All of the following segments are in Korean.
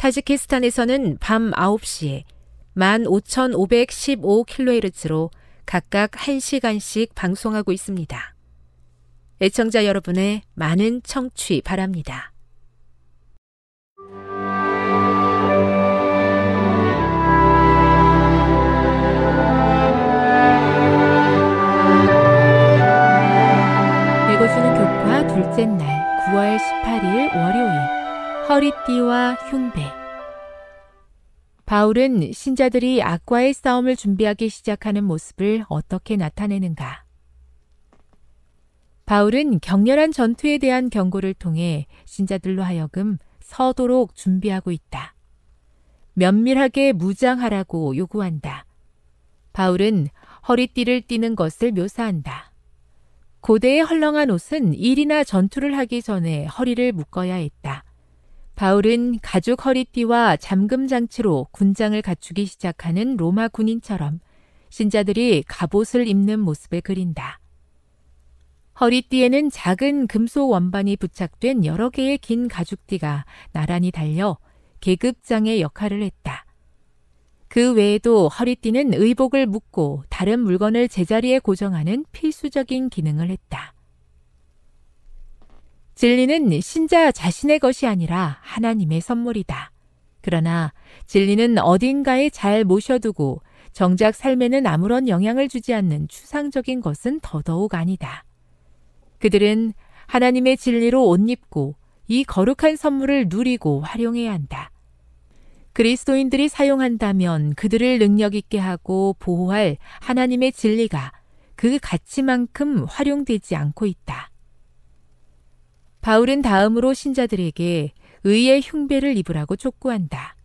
타지키스탄에서는 밤 9시에 15,515kHz로 각각 1시간씩 방송하고 있습니다. 애청자 여러분의 많은 청취 바랍니다. 읽어주는 교과 둘째 날 9월 18일 월요일 허리띠와 흉배 바울은 신자들이 악과의 싸움을 준비하기 시작하는 모습을 어떻게 나타내는가? 바울은 격렬한 전투에 대한 경고를 통해 신자들로 하여금 서도록 준비하고 있다. 면밀하게 무장하라고 요구한다. 바울은 허리띠를 띠는 것을 묘사한다. 고대의 헐렁한 옷은 일이나 전투를 하기 전에 허리를 묶어야 했다. 바울은 가죽 허리띠와 잠금 장치로 군장을 갖추기 시작하는 로마 군인처럼 신자들이 갑옷을 입는 모습을 그린다. 허리띠에는 작은 금속 원반이 부착된 여러 개의 긴 가죽띠가 나란히 달려 계급장의 역할을 했다. 그 외에도 허리띠는 의복을 묶고 다른 물건을 제자리에 고정하는 필수적인 기능을 했다. 진리는 신자 자신의 것이 아니라 하나님의 선물이다. 그러나 진리는 어딘가에 잘 모셔두고 정작 삶에는 아무런 영향을 주지 않는 추상적인 것은 더더욱 아니다. 그들은 하나님의 진리로 옷 입고 이 거룩한 선물을 누리고 활용해야 한다. 그리스도인들이 사용한다면 그들을 능력 있게 하고 보호할 하나님의 진리가 그 가치만큼 활용되지 않고 있다. 바울은 다음으로 신자들에게 의의 흉배를 입으라고 촉구한다.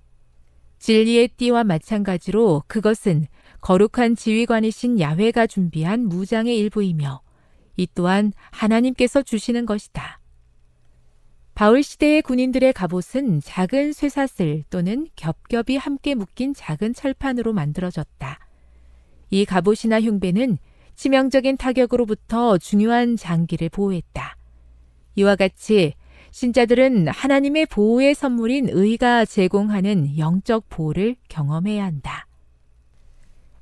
진리의 띠와 마찬가지로 그것은 거룩한 지휘관이신 야훼가 준비한 무장의 일부이며 이 또한 하나님께서 주시는 것이다. 바울 시대의 군인들의 갑옷은 작은 쇠사슬 또는 겹겹이 함께 묶인 작은 철판으로 만들어졌다. 이 갑옷이나 흉배는 치명적인 타격으로부터 중요한 장기를 보호했다. 이와 같이 신자들은 하나님의 보호의 선물인 의가 제공하는 영적 보호를 경험해야 한다.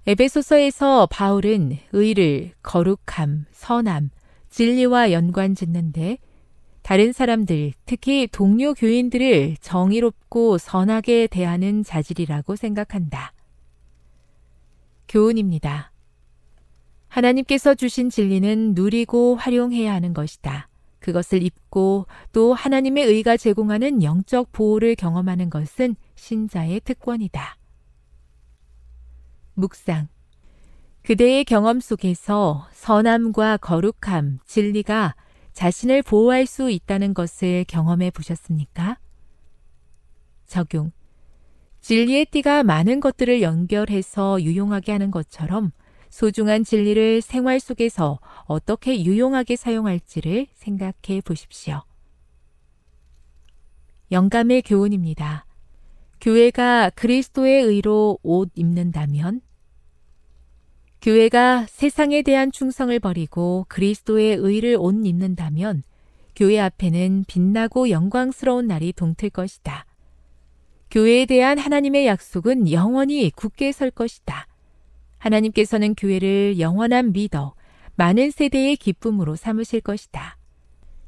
에베소서에서 바울은 의를 거룩함, 선함, 진리와 연관 짓는데 다른 사람들, 특히 동료 교인들을 정의롭고 선하게 대하는 자질이라고 생각한다. 교훈입니다. 하나님께서 주신 진리는 누리고 활용해야 하는 것이다. 그것을 입고 또 하나님의 의가 제공하는 영적 보호를 경험하는 것은 신자의 특권이다. 묵상. 그대의 경험 속에서 선함과 거룩함, 진리가 자신을 보호할 수 있다는 것을 경험해 보셨습니까? 적용. 진리의 띠가 많은 것들을 연결해서 유용하게 하는 것처럼 소중한 진리를 생활 속에서 어떻게 유용하게 사용할지를 생각해 보십시오. 영감의 교훈입니다. 교회가 그리스도의 의로 옷 입는다면 교회가 세상에 대한 충성을 버리고 그리스도의 의를 옷 입는다면 교회 앞에는 빛나고 영광스러운 날이 동틀 것이다. 교회에 대한 하나님의 약속은 영원히 굳게 설 것이다. 하나님께서는 교회를 영원한 믿어 많은 세대의 기쁨으로 삼으실 것이다.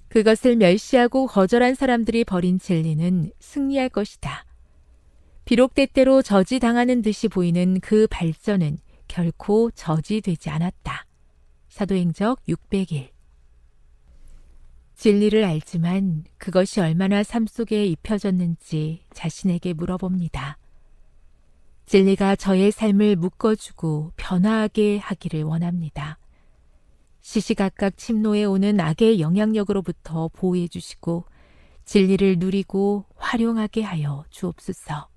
그것을 멸시하고 거절한 사람들이 버린 진리는 승리할 것이다. 비록 때때로 저지당하는 듯이 보이는 그 발전은 결코 저지되지 않았다. 사도행적 600일. 진리를 알지만 그것이 얼마나 삶 속에 입혀졌는지 자신에게 물어봅니다. 진리가 저의 삶을 묶어주고 변화하게 하기를 원합니다. 시시각각 침노에 오는 악의 영향력으로부터 보호해 주시고 진리를 누리고 활용하게 하여 주옵소서.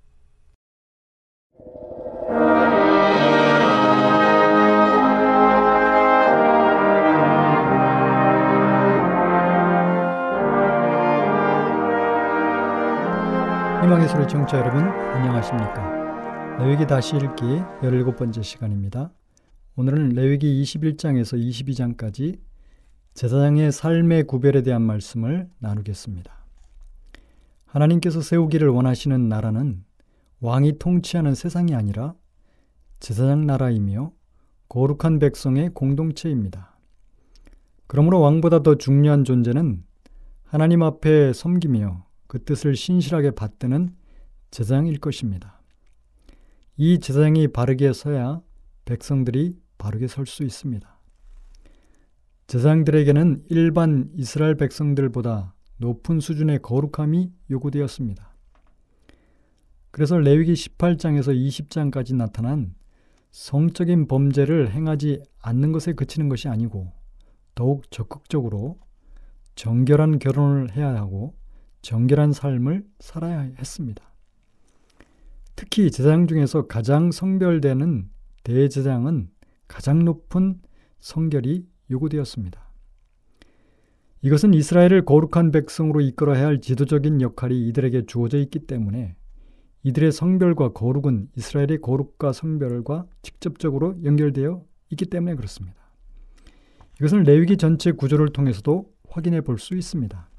희망의 소리 청취자 여러분 안녕하십니까 레위기 다시 읽기 17번째 시간입니다. 오늘은 레위기 21장에서 22장까지 제사장의 삶의 구별에 대한 말씀을 나누겠습니다. 하나님께서 세우기를 원하시는 나라는 왕이 통치하는 세상이 아니라 제사장 나라이며 거룩한 백성의 공동체입니다. 그러므로 왕보다 더 중요한 존재는 하나님 앞에 섬기며 그 뜻을 신실하게 받드는 제사장일 것입니다. 이 제사장이 바르게 서야 백성들이 바르게 설 수 있습니다. 제사장들에게는 일반 이스라엘 백성들보다 높은 수준의 거룩함이 요구되었습니다. 그래서 레위기 18장에서 20장까지 나타난 성적인 범죄를 행하지 않는 것에 그치는 것이 아니고 더욱 적극적으로 정결한 결혼을 해야 하고 정결한 삶을 살아야 했습니다. 특히 제사장 중에서 가장 성별되는 대제사장은 가장 높은 성결이 요구되었습니다. 이것은 이스라엘을 거룩한 백성으로 이끌어야 할 지도적인 역할이 이들에게 주어져 있기 때문에 이들의 성별과 거룩은 이스라엘의 거룩과 성별과 직접적으로 연결되어 있기 때문에 그렇습니다. 이것은 레위기 전체 구조를 통해서도 확인해 볼 수 있습니다.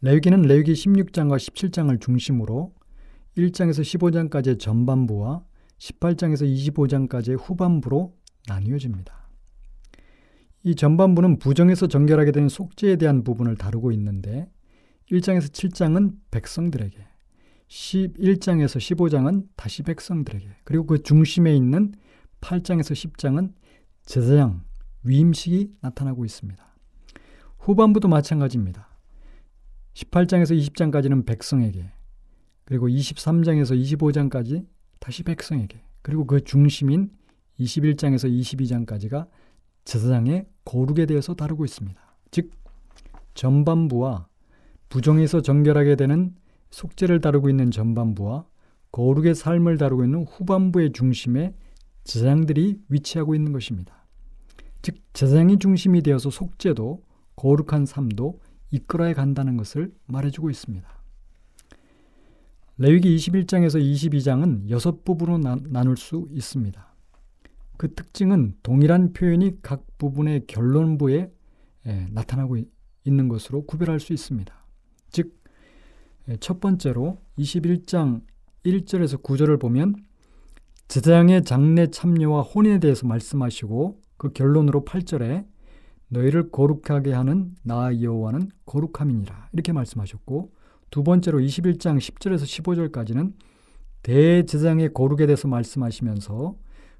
레위기는 레위기 16장과 17장을 중심으로 1장에서 15장까지의 전반부와 18장에서 25장까지의 후반부로 나뉘어집니다. 이 전반부는 부정에서 정결하게 된 속죄에 대한 부분을 다루고 있는데 1장에서 7장은 백성들에게 11장에서 15장은 다시 백성들에게 그리고 그 중심에 있는 8장에서 10장은 제사장 위임식이 나타나고 있습니다. 후반부도 마찬가지입니다. 18장에서 20장까지는 백성에게, 그리고 23장에서 25장까지 다시 백성에게, 그리고 그 중심인 21장에서 22장까지가 제사장의 거룩에 대해서 다루고 있습니다. 즉, 전반부와 부정에서 정결하게 되는 속죄를 다루고 있는 전반부와 거룩의 삶을 다루고 있는 후반부의 중심에 제사장들이 위치하고 있는 것입니다. 즉, 제사장이 중심이 되어서 속죄도 거룩한 삶도 이끌어야 간다는 것을 말해주고 있습니다. 레위기 21장에서 22장은 여섯 부분으로 나, 나눌 수 있습니다. 그 특징은 동일한 표현이 각 부분의 결론부에 에, 나타나고 있는 것으로 구별할 수 있습니다. 즉, 첫 번째로 21장 1절에서 9절을 보면 제사장의 장례 참여와 혼인에 대해서 말씀하시고 그 결론으로 8절에 너희를 거룩하게 하는 나 여호와는 거룩함이니라 이렇게 말씀하셨고 두 번째로 21장 10절에서 15절까지는 대제사장의 거룩에 대해서 말씀하시면서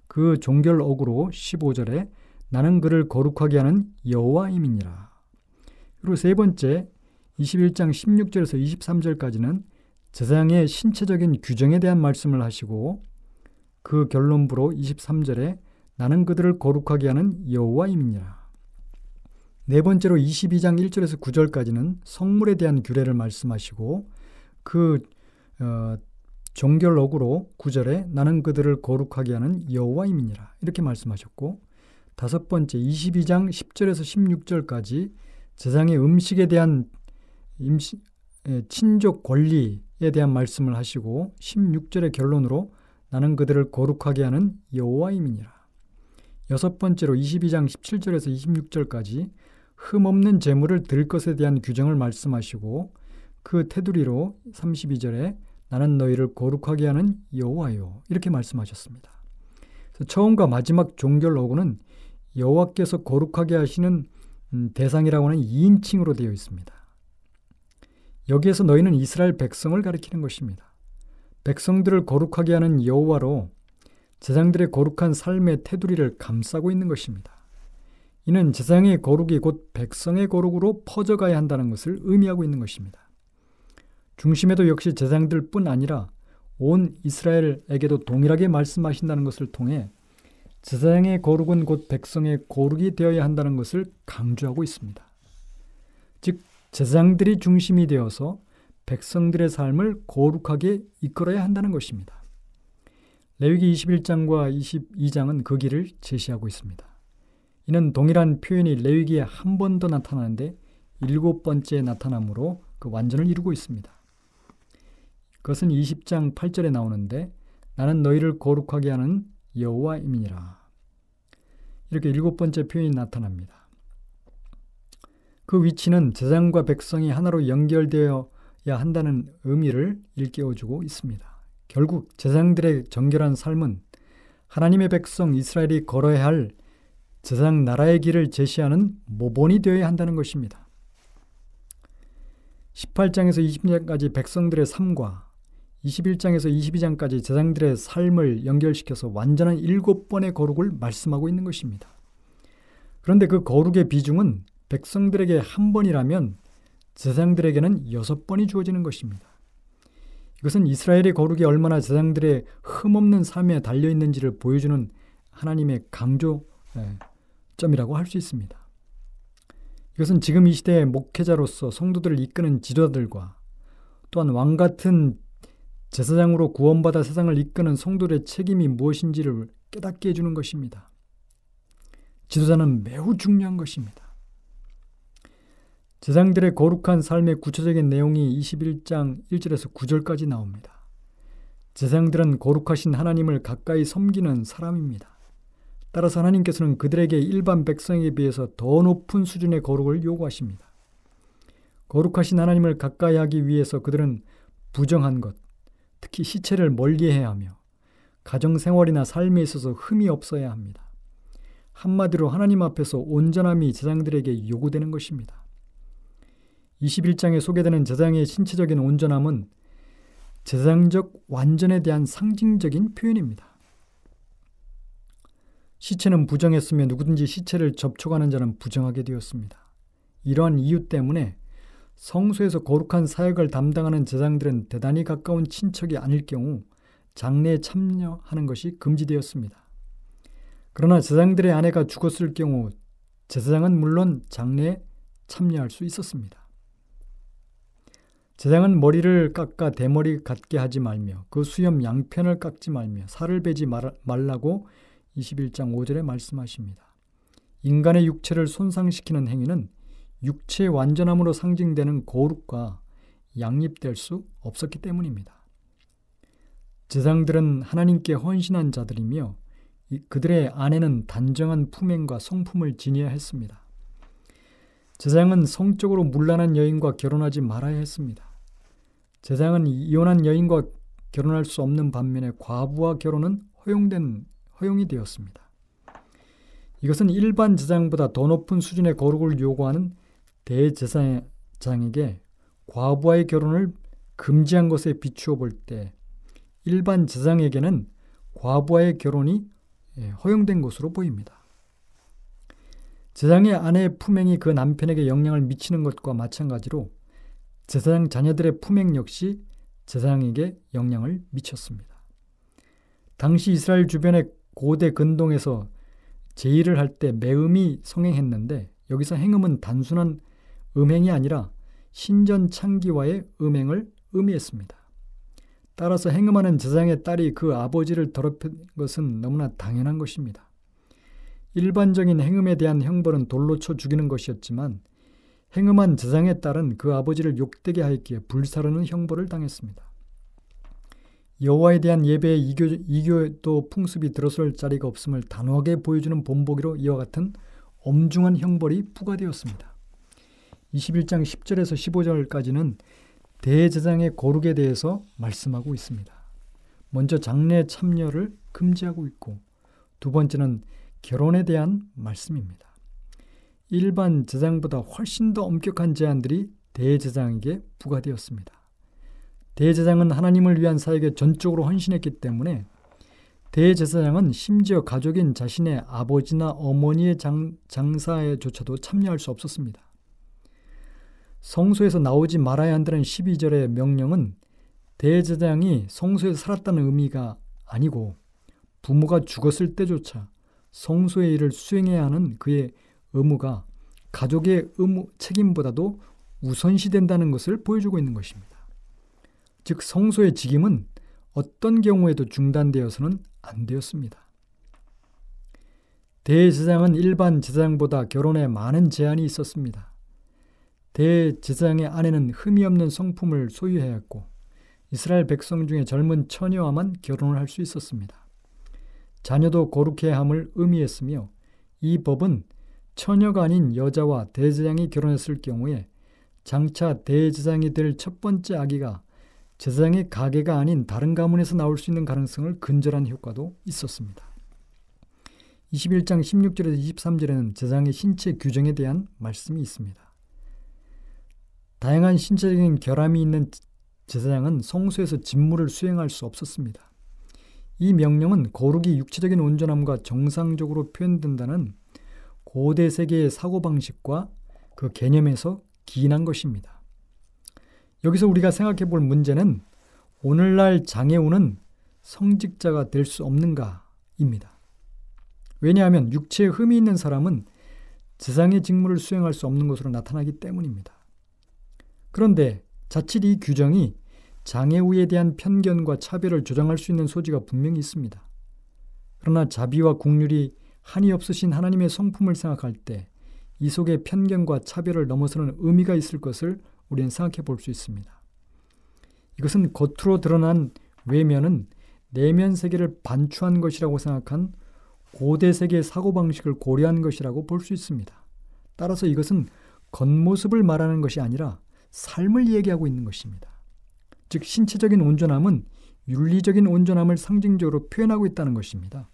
그 종결 어구로 15절에 나는 그를 거룩하게 하는 여호와임이니라. 그리고 세 번째 21장 16절에서 23절까지는 제사장의 신체적인 규정에 대한 말씀을 하시고 그 결론부로 23절에 나는 그들을 거룩하게 하는 여호와임이니라. 네 번째로 22장 1절에서 9절까지는 성물에 대한 규례를 말씀하시고 그 어, 종결록으로 9절에 나는 그들을 거룩하게 하는 여호와임이니라 이렇게 말씀하셨고 다섯 번째 22장 10절에서 16절까지 제상의 음식에 대한 임시, 친족 권리에 대한 말씀을 하시고 16절의 결론으로 나는 그들을 거룩하게 하는 여호와임이니라. 여섯 번째로 22장 17절에서 26절까지 흠없는 재물을 들 것에 대한 규정을 말씀하시고 그 테두리로 32절에 나는 너희를 거룩하게 하는 여호와요 이렇게 말씀하셨습니다. 처음과 마지막 종결 로고는 여호와께서 거룩하게 하시는 음, 대상이라고 하는 2인칭으로 되어 있습니다. 여기에서 너희는 이스라엘 백성을 가리키는 것입니다. 백성들을 거룩하게 하는 여호와로 제장들의 거룩한 삶의 테두리를 감싸고 있는 것입니다. 이는 제장의 거룩이 곧 백성의 거룩으로 퍼져가야 한다는 것을 의미하고 있는 것입니다. 중심에도 역시 제장들 뿐 아니라 온 이스라엘에게도 동일하게 말씀하신다는 것을 통해 제사장의 거룩은 곧 백성의 거룩이 되어야 한다는 것을 강조하고 있습니다. 즉 제사장들이 중심이 되어서 백성들의 삶을 거룩하게 이끌어야 한다는 것입니다. 레위기 21장과 22장은 그 길을 제시하고 있습니다. 이는 동일한 표현이 레위기에 한 번 더 나타나는데 일곱 번째 나타남으로 그 완전을 이루고 있습니다. 그것은 20장 8절에 나오는데 나는 너희를 거룩하게 하는 여호와임이니라. 이렇게 일곱 번째 표현이 나타납니다. 그 위치는 제장과 백성이 하나로 연결되어야 한다는 의미를 일깨워주고 있습니다. 결국 제장들의 정결한 삶은 하나님의 백성 이스라엘이 걸어야 할 제장 나라의 길을 제시하는 모본이 되어야 한다는 것입니다. 18장에서 20장까지 백성들의 삶과 21장에서 22장까지 제장들의 삶을 연결시켜서 완전한 일곱 번의 거룩을 말씀하고 있는 것입니다. 그런데 그 거룩의 비중은 백성들에게 한 번이라면 제장들에게는 여섯 번이 주어지는 것입니다. 이것은 이스라엘의 거룩이 얼마나 제장들의 흠없는 삶에 달려 있는지를 보여주는 하나님의 강조 점이라고 할 수 있습니다. 이것은 지금 이 시대의 목회자로서 성도들을 이끄는 지도자들과 또한 왕 같은 제사장으로 구원받아 세상을 이끄는 성도의 책임이 무엇인지를 깨닫게 해주는 것입니다. 지도자는 매우 중요한 것입니다. 제사장들의 거룩한 삶의 구체적인 내용이 21장 1절에서 9절까지 나옵니다. 제사장들은 거룩하신 하나님을 가까이 섬기는 사람입니다. 따라서 하나님께서는 그들에게 일반 백성에 비해서 더 높은 수준의 거룩을 요구하십니다. 거룩하신 하나님을 가까이 하기 위해서 그들은 부정한 것, 특히 시체를 멀리 해야 하며 가정 생활이나 삶에 있어서 흠이 없어야 합니다. 한마디로 하나님 앞에서 온전함이 제장들에게 요구되는 것입니다. 21장에 소개되는 제장의 신체적인 온전함은 제장적 완전에 대한 상징적인 표현입니다. 시체는 부정했으며 누구든지 시체를 접촉하는 자는 부정하게 되었습니다. 이러한 이유 때문에 성소에서 거룩한 사역을 담당하는 제장들은 대단히 가까운 친척이 아닐 경우 장례에 참여하는 것이 금지되었습니다. 그러나 제장들의 아내가 죽었을 경우 제사장은 물론 장례에 참여할 수 있었습니다. 제장은 머리를 깎아 대머리 같게 하지 말며 그 수염 양편을 깎지 말며 살을 베지 말라고 21장 5절에 말씀하십니다. 인간의 육체를 손상시키는 행위는 육체의 완전함으로 상징되는 거룩과 양립될 수 없었기 때문입니다. 제상들은 하나님께 헌신한 자들이며 그들의 아내는 단정한 품행과 성품을 지녀야 했습니다. 제장은 성적으로 문란한 여인과 결혼하지 말아야 했습니다. 제장은 이혼한 여인과 결혼할 수 없는 반면에 과부와 결혼은 허용된 허용이 되었습니다. 이것은 일반 제장보다 더 높은 수준의 거룩을 요구하는 대제사장에게 과부와의 결혼을 금지한 것에 비추어 볼 때 일반 제사장에게는 과부와의 결혼이 예, 허용된 것으로 보입니다. 제사장의 아내의 품행이 그 남편에게 영향을 미치는 것과 마찬가지로 제사장 자녀들의 품행 역시 제사장에게 영향을 미쳤습니다. 당시 이스라엘 주변의 고대 근동에서 제의를 할 때 매음이 성행했는데 여기서 행음은 단순한 음행이 아니라 신전 창기와의 음행을 의미했습니다. 따라서 행음하는 제장의 딸이 그 아버지를 더럽힌 것은 너무나 당연한 것입니다. 일반적인 행음에 대한 형벌은 돌로 쳐 죽이는 것이었지만 행음한 제장의 딸은 그 아버지를 욕되게 하였기에 불사르는 형벌을 당했습니다. 여호와에 대한 예배에 이교, 이교도 풍습이 들어설 자리가 없음을 단호하게 보여주는 본보기로 이와 같은 엄중한 형벌이 부과되었습니다. 21장 10절에서 15절까지는 대제장의 거룩에 대해서 말씀하고 있습니다. 먼저 장례 참여를 금지하고 있고 두 번째는 결혼에 대한 말씀입니다. 일반 제장보다 훨씬 더 엄격한 제한들이 대제장에게 부과되었습니다. 대제장은 하나님을 위한 사역에 전적으로 헌신했기 때문에 대제사장은 심지어 가족인 자신의 아버지나 어머니의 장, 장사에조차도 참여할 수 없었습니다. 성소에서 나오지 말아야 한다는 12절의 명령은 대제사장이 성소에서 살았다는 의미가 아니고 부모가 죽었을 때조차 성소의 일을 수행해야 하는 그의 의무가 가족의 의무 책임보다도 우선시된다는 것을 보여주고 있는 것입니다. 즉 성소의 직임은 어떤 경우에도 중단되어서는 안 되었습니다. 대제사장은 일반 제사장보다 결혼에 많은 제한이 있었습니다. 대제사장의 아내는 흠이 없는 성품을 소유해야 했고 이스라엘 백성 중에 젊은 처녀와만 결혼을 할 수 있었습니다. 자녀도 거룩해야 함을 의미했으며 이 법은 처녀가 아닌 여자와 대제장이 결혼했을 경우에 장차 대제장이 될 첫 번째 아기가 제사장의 가게가 아닌 다른 가문에서 나올 수 있는 가능성을 근절한 효과도 있었습니다. 21장 16절에서 23절에는 제사장의 신체 규정에 대한 말씀이 있습니다. 다양한 신체적인 결함이 있는 제사장은 성소에서 직무를 수행할 수 없었습니다. 이 명령은 거룩이 육체적인 온전함과 정상적으로 표현된다는 고대 세계의 사고방식과 그 개념에서 기인한 것입니다. 여기서 우리가 생각해 볼 문제는 오늘날 장애우는 성직자가 될 수 없는가입니다. 왜냐하면 육체에 흠이 있는 사람은 세상의 직무를 수행할 수 없는 것으로 나타나기 때문입니다. 그런데 자칫 이 규정이 장애우에 대한 편견과 차별을 조장할 수 있는 소지가 분명히 있습니다. 그러나 자비와 국률이 한이 없으신 하나님의 성품을 생각할 때 이 속에 편견과 차별을 넘어서는 의미가 있을 것을 우리는 생각해 볼 수 있습니다. 이것은 겉으로 드러난 외면은 내면 세계를 반추한 것이라고 생각한 고대 세계의 사고방식을 고려한 것이라고 볼 수 있습니다. 따라서 이것은 겉모습을 말하는 것이 아니라 삶을 얘기하고 있는 것입니다. 즉, 신체적인 온전함은 윤리적인 온전함을 상징적으로 표현하고 있다는 것입니다.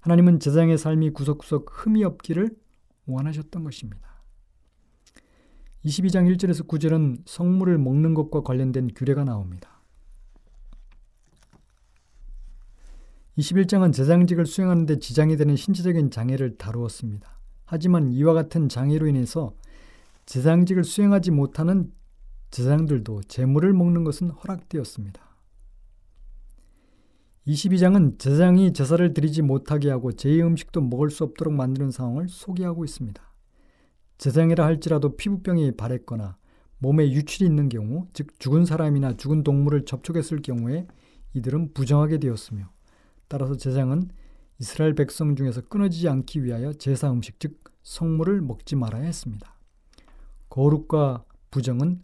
하나님은 제장의 삶이 구석구석 흠이 없기를 원하셨던 것입니다. 22장 1절에서 9절은 성물을 먹는 것과 관련된 규례가 나옵니다. 21장은 제장직을 수행하는 데 지장이 되는 신체적인 장애를 다루었습니다. 하지만 이와 같은 장애로 인해서 제장직을 수행하지 못하는 제장들도 재물을 먹는 것은 허락되었습니다. 22장은 제장이 제사를 드리지 못하게 하고 제2의 음식도 먹을 수 없도록 만드는 상황을 소개하고 있습니다. 재생이라 할지라도 피부병이 발했거나 몸에 유출이 있는 경우, 즉 죽은 사람이나 죽은 동물을 접촉했을 경우에 이들은 부정하게 되었으며 따라서 제장은 이스라엘 백성 중에서 끊어지지 않기 위하여 제사 음식 즉 성물을 먹지 말아야 했습니다. 거룩과 부정은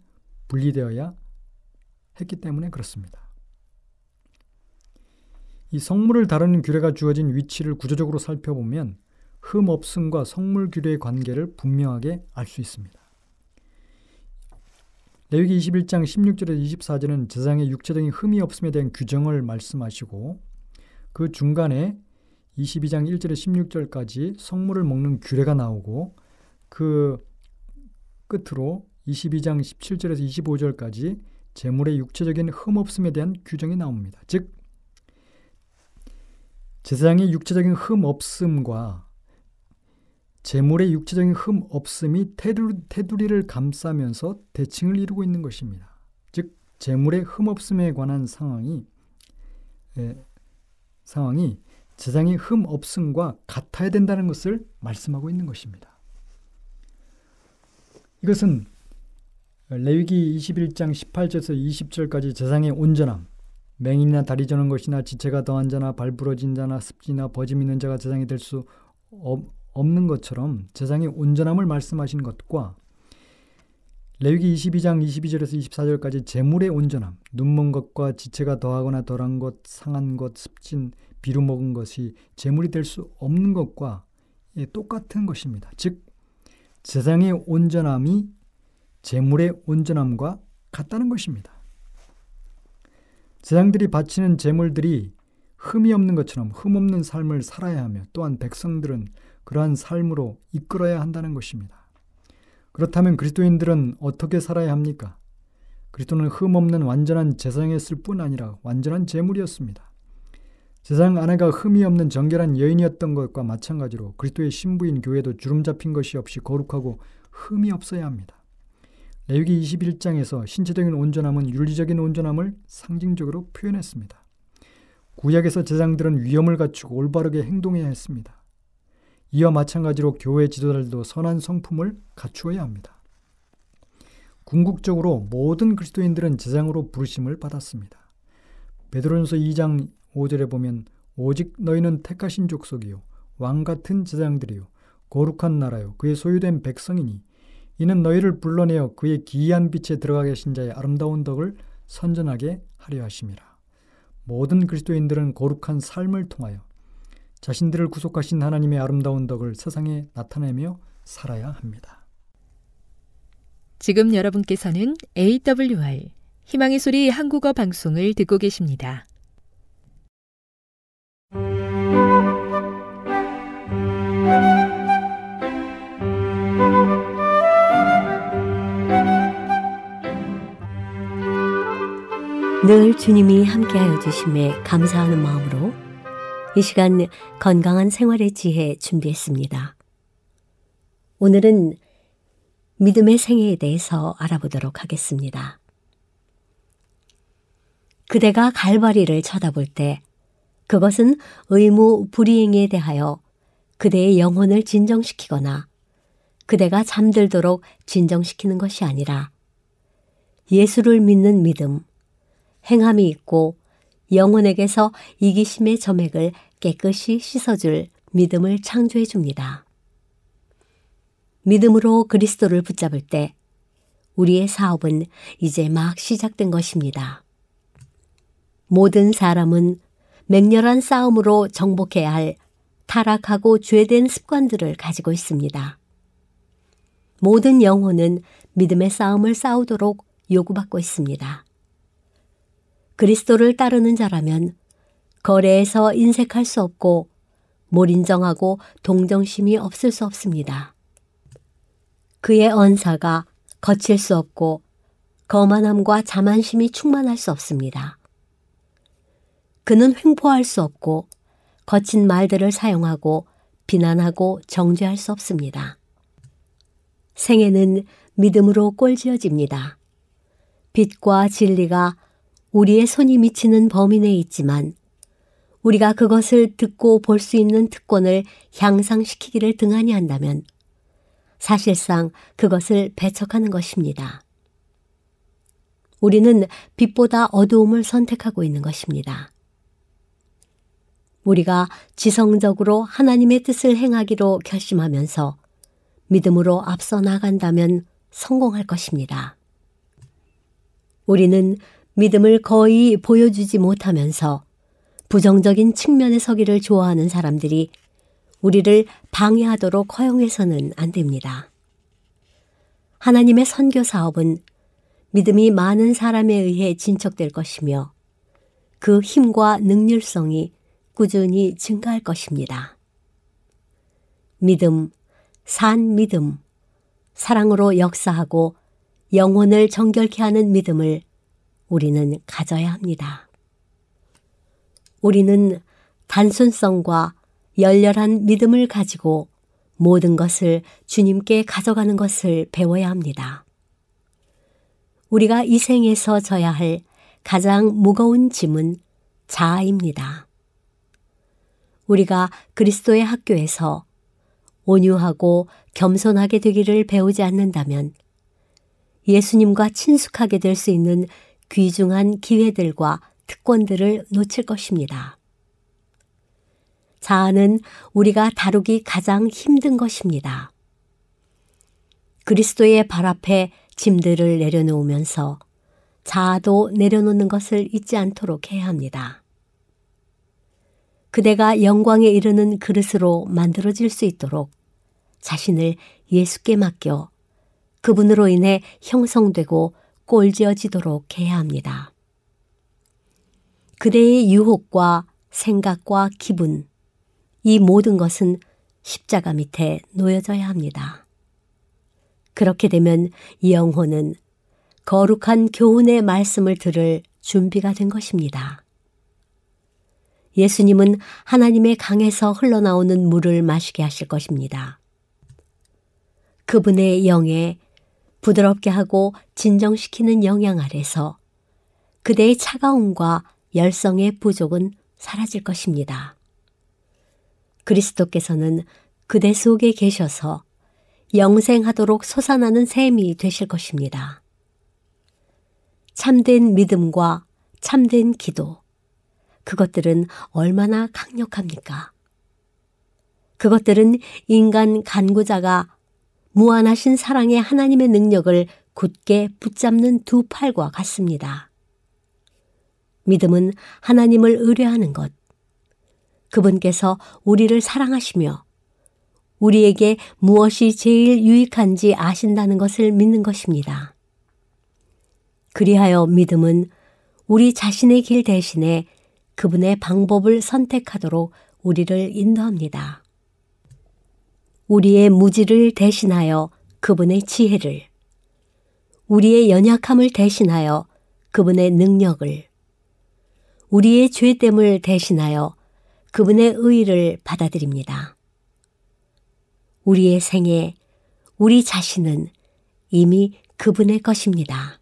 분리되어야 했기 때문에 그렇습니다. 이 성물을 다루는 규례가 주어진 위치를 구조적으로 살펴보면 흠 없음과 성물 규례의 관계를 분명하게 알 수 있습니다. 레위기 21장 16절에서 24절은 제사장의 육체적인 흠이 없음에 대한 규정을 말씀하시고 그 중간에 22장 1절에서 16절까지 성물을 먹는 규례가 나오고 그 끝으로 22장 17절에서 25절까지 제물의 육체적인 흠 없음에 대한 규정이 나옵니다. 즉 제사장의 육체적인 흠 없음과 재물의 육체적인 흠 없음이 테두리, 를 감싸면서 대칭을 이루고 있는 것입니다. 즉 재물의 흠 없음에 관한 상황이 에, 상황이 제장이 흠 없음과 같아야 된다는 것을 말씀하고 있는 것입니다. 이것은 레위기 21장 18절에서 20절까지 제장의 온전함, 맹인이나 다리 저는 것이나 지체가 더한 자나 발 부러진 자나 습지나 버짐 있는 자가 제장이 될 수 없는 것처럼 제장의 온전함을 말씀하신 것과 레위기 22장 22절에서 24절까지 재물의 온전함, 눈먼 것과 지체가 더하거나 덜한 것, 상한 것, 습진, 비루 먹은 것이 재물이 될 수 없는 것과 예, 똑같은 것입니다. 즉 세상의 온전함이 재물의 온전함과 같다는 것입니다. 세상들이 바치는 재물들이 흠이 없는 것처럼 흠 없는 삶을 살아야 하며 또한 백성들은 그러한 삶으로 이끌어야 한다는 것입니다. 그렇다면 그리스도인들은 어떻게 살아야 합니까? 그리스도는 흠 없는 완전한 재상이었을 뿐 아니라 완전한 재물이었습니다. 세상 아내가 흠이 없는 정결한 여인이었던 것과 마찬가지로 그리스도의 신부인 교회도 주름 잡힌 것이 없이 거룩하고 흠이 없어야 합니다. 레위기 21장에서 신체적인 온전함은 윤리적인 온전함을 상징적으로 표현했습니다. 구약에서 제장들은 위엄을 갖추고 올바르게 행동해야 했습니다. 이와 마찬가지로 교회 지도자들도 선한 성품을 갖추어야 합니다. 궁극적으로 모든 그리스도인들은 제장으로 부르심을 받았습니다. 베드로전서 2장 5절에 보면 오직 너희는 택하신 족속이요 왕 같은 제장들이요 거룩한 나라요 그의 소유된 백성이니 이는 너희를 불러내어 그의 기이한 빛에 들어가게 하신 자의 아름다운 덕을 선전하게 하려 하심이라. 모든 그리스도인들은 거룩한 삶을 통하여 자신들을 구속하신 하나님의 아름다운 덕을 세상에 나타내며 살아야 합니다. 지금 여러분께서는 AWR 희망의 소리 한국어 방송을 듣고 계십니다. 늘 주님이 함께하여 주심에 감사하는 마음으로 이 시간 건강한 생활의 지혜 준비했습니다. 오늘은 믿음의 생애에 대해서 알아보도록 하겠습니다. 그대가 갈바리를 쳐다볼 때 그것은 의무 불이행에 대하여 그대의 영혼을 진정시키거나 그대가 잠들도록 진정시키는 것이 아니라 예수를 믿는 믿음, 행함이 있고 영혼에게서 이기심의 점액을 깨끗이 씻어줄 믿음을 창조해 줍니다. 믿음으로 그리스도를 붙잡을 때 우리의 사업은 이제 막 시작된 것입니다. 모든 사람은 맹렬한 싸움으로 정복해야 할 타락하고 죄된 습관들을 가지고 있습니다. 모든 영혼은 믿음의 싸움을 싸우도록 요구받고 있습니다. 그리스도를 따르는 자라면 거래에서 인색할 수 없고 몰인정하고 동정심이 없을 수 없습니다. 그의 언사가 거칠 수 없고 거만함과 자만심이 충만할 수 없습니다. 그는 횡포할 수 없고 거친 말들을 사용하고 비난하고 정죄할 수 없습니다. 생애는 믿음으로 꼴지어집니다. 빛과 진리가 우리의 손이 미치는 범위 내에 있지만 우리가 그것을 듣고 볼 수 있는 특권을 향상시키기를 등한히 한다면 사실상 그것을 배척하는 것입니다. 우리는 빛보다 어두움을 선택하고 있는 것입니다. 우리가 지성적으로 하나님의 뜻을 행하기로 결심하면서 믿음으로 앞서 나간다면 성공할 것입니다. 우리는 믿음을 거의 보여주지 못하면서 부정적인 측면에 서기를 좋아하는 사람들이 우리를 방해하도록 허용해서는 안 됩니다. 하나님의 선교 사업은 믿음이 많은 사람에 의해 진척될 것이며 그 힘과 능률성이 꾸준히 증가할 것입니다. 믿음, 산 믿음, 사랑으로 역사하고 영혼을 정결케 하는 믿음을 우리는 가져야 합니다. 우리는 단순성과 열렬한 믿음을 가지고 모든 것을 주님께 가져가는 것을 배워야 합니다. 우리가 이 생에서 져야 할 가장 무거운 짐은 자아입니다. 우리가 그리스도의 학교에서 온유하고 겸손하게 되기를 배우지 않는다면 예수님과 친숙하게 될 수 있는 귀중한 기회들과 특권들을 놓칠 것입니다. 자아는 우리가 다루기 가장 힘든 것입니다. 그리스도의 발 앞에 짐들을 내려놓으면서 자아도 내려놓는 것을 잊지 않도록 해야 합니다. 그대가 영광에 이르는 그릇으로 만들어질 수 있도록 자신을 예수께 맡겨 그분으로 인해 형성되고 꼴지어지도록 해야 합니다. 그대의 유혹과 생각과 기분, 이 모든 것은 십자가 밑에 놓여져야 합니다. 그렇게 되면 영혼은 거룩한 교훈의 말씀을 들을 준비가 된 것입니다. 예수님은 하나님의 강에서 흘러나오는 물을 마시게 하실 것입니다. 그분의 영에 부드럽게 하고 진정시키는 영향 아래서 그대의 차가움과 열성의 부족은 사라질 것입니다. 그리스도께서는 그대 속에 계셔서 영생하도록 솟아나는 샘이 되실 것입니다. 참된 믿음과 참된 기도, 그것들은 얼마나 강력합니까? 그것들은 인간 간구자가 무한하신 사랑의 하나님의 능력을 굳게 붙잡는 두 팔과 같습니다. 믿음은 하나님을 의뢰하는 것. 그분께서 우리를 사랑하시며 우리에게 무엇이 제일 유익한지 아신다는 것을 믿는 것입니다. 그리하여 믿음은 우리 자신의 길 대신에 그분의 방법을 선택하도록 우리를 인도합니다. 우리의 무지를 대신하여 그분의 지혜를, 우리의 연약함을 대신하여 그분의 능력을, 우리의 죄됨을 대신하여 그분의 의를 받아들입니다. 우리의 생에 우리 자신은 이미 그분의 것입니다.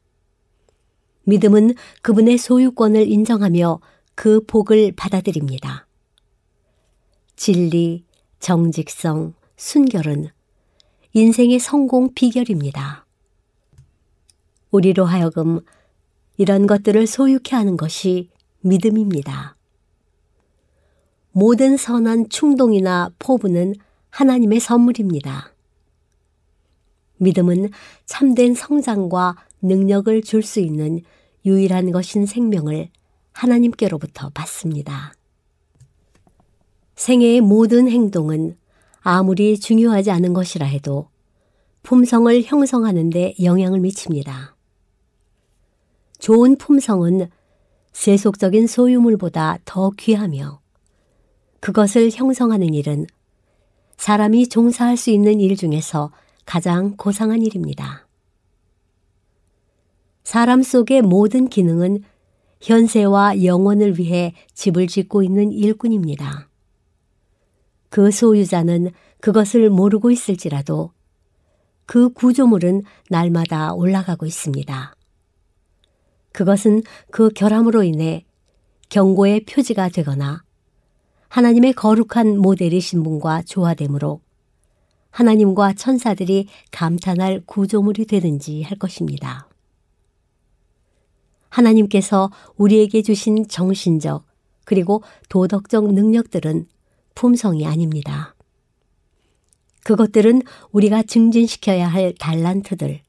믿음은 그분의 소유권을 인정하며 그 복을 받아들입니다. 진리, 정직성, 순결은 인생의 성공 비결입니다. 우리로 하여금 이런 것들을 소유케 하는 것이 믿음입니다. 모든 선한 충동이나 포부는 하나님의 선물입니다. 믿음은 참된 성장과 능력을 줄 수 있는 유일한 것인 생명을 하나님께로부터 받습니다. 생애의 모든 행동은 아무리 중요하지 않은 것이라 해도 품성을 형성하는 데 영향을 미칩니다. 좋은 품성은 세속적인 소유물보다 더 귀하며 그것을 형성하는 일은 사람이 종사할 수 있는 일 중에서 가장 고상한 일입니다. 사람 속의 모든 기능은 현세와 영원을 위해 집을 짓고 있는 일꾼입니다. 그 소유자는 그것을 모르고 있을지라도 그 구조물은 날마다 올라가고 있습니다. 그것은 그 결함으로 인해 경고의 표지가 되거나 하나님의 거룩한 모델이신 분과 조화되므로 하나님과 천사들이 감탄할 구조물이 되든지 할 것입니다. 하나님께서 우리에게 주신 정신적 그리고 도덕적 능력들은 품성이 아닙니다. 그것들은 우리가 증진시켜야 할 달란트들.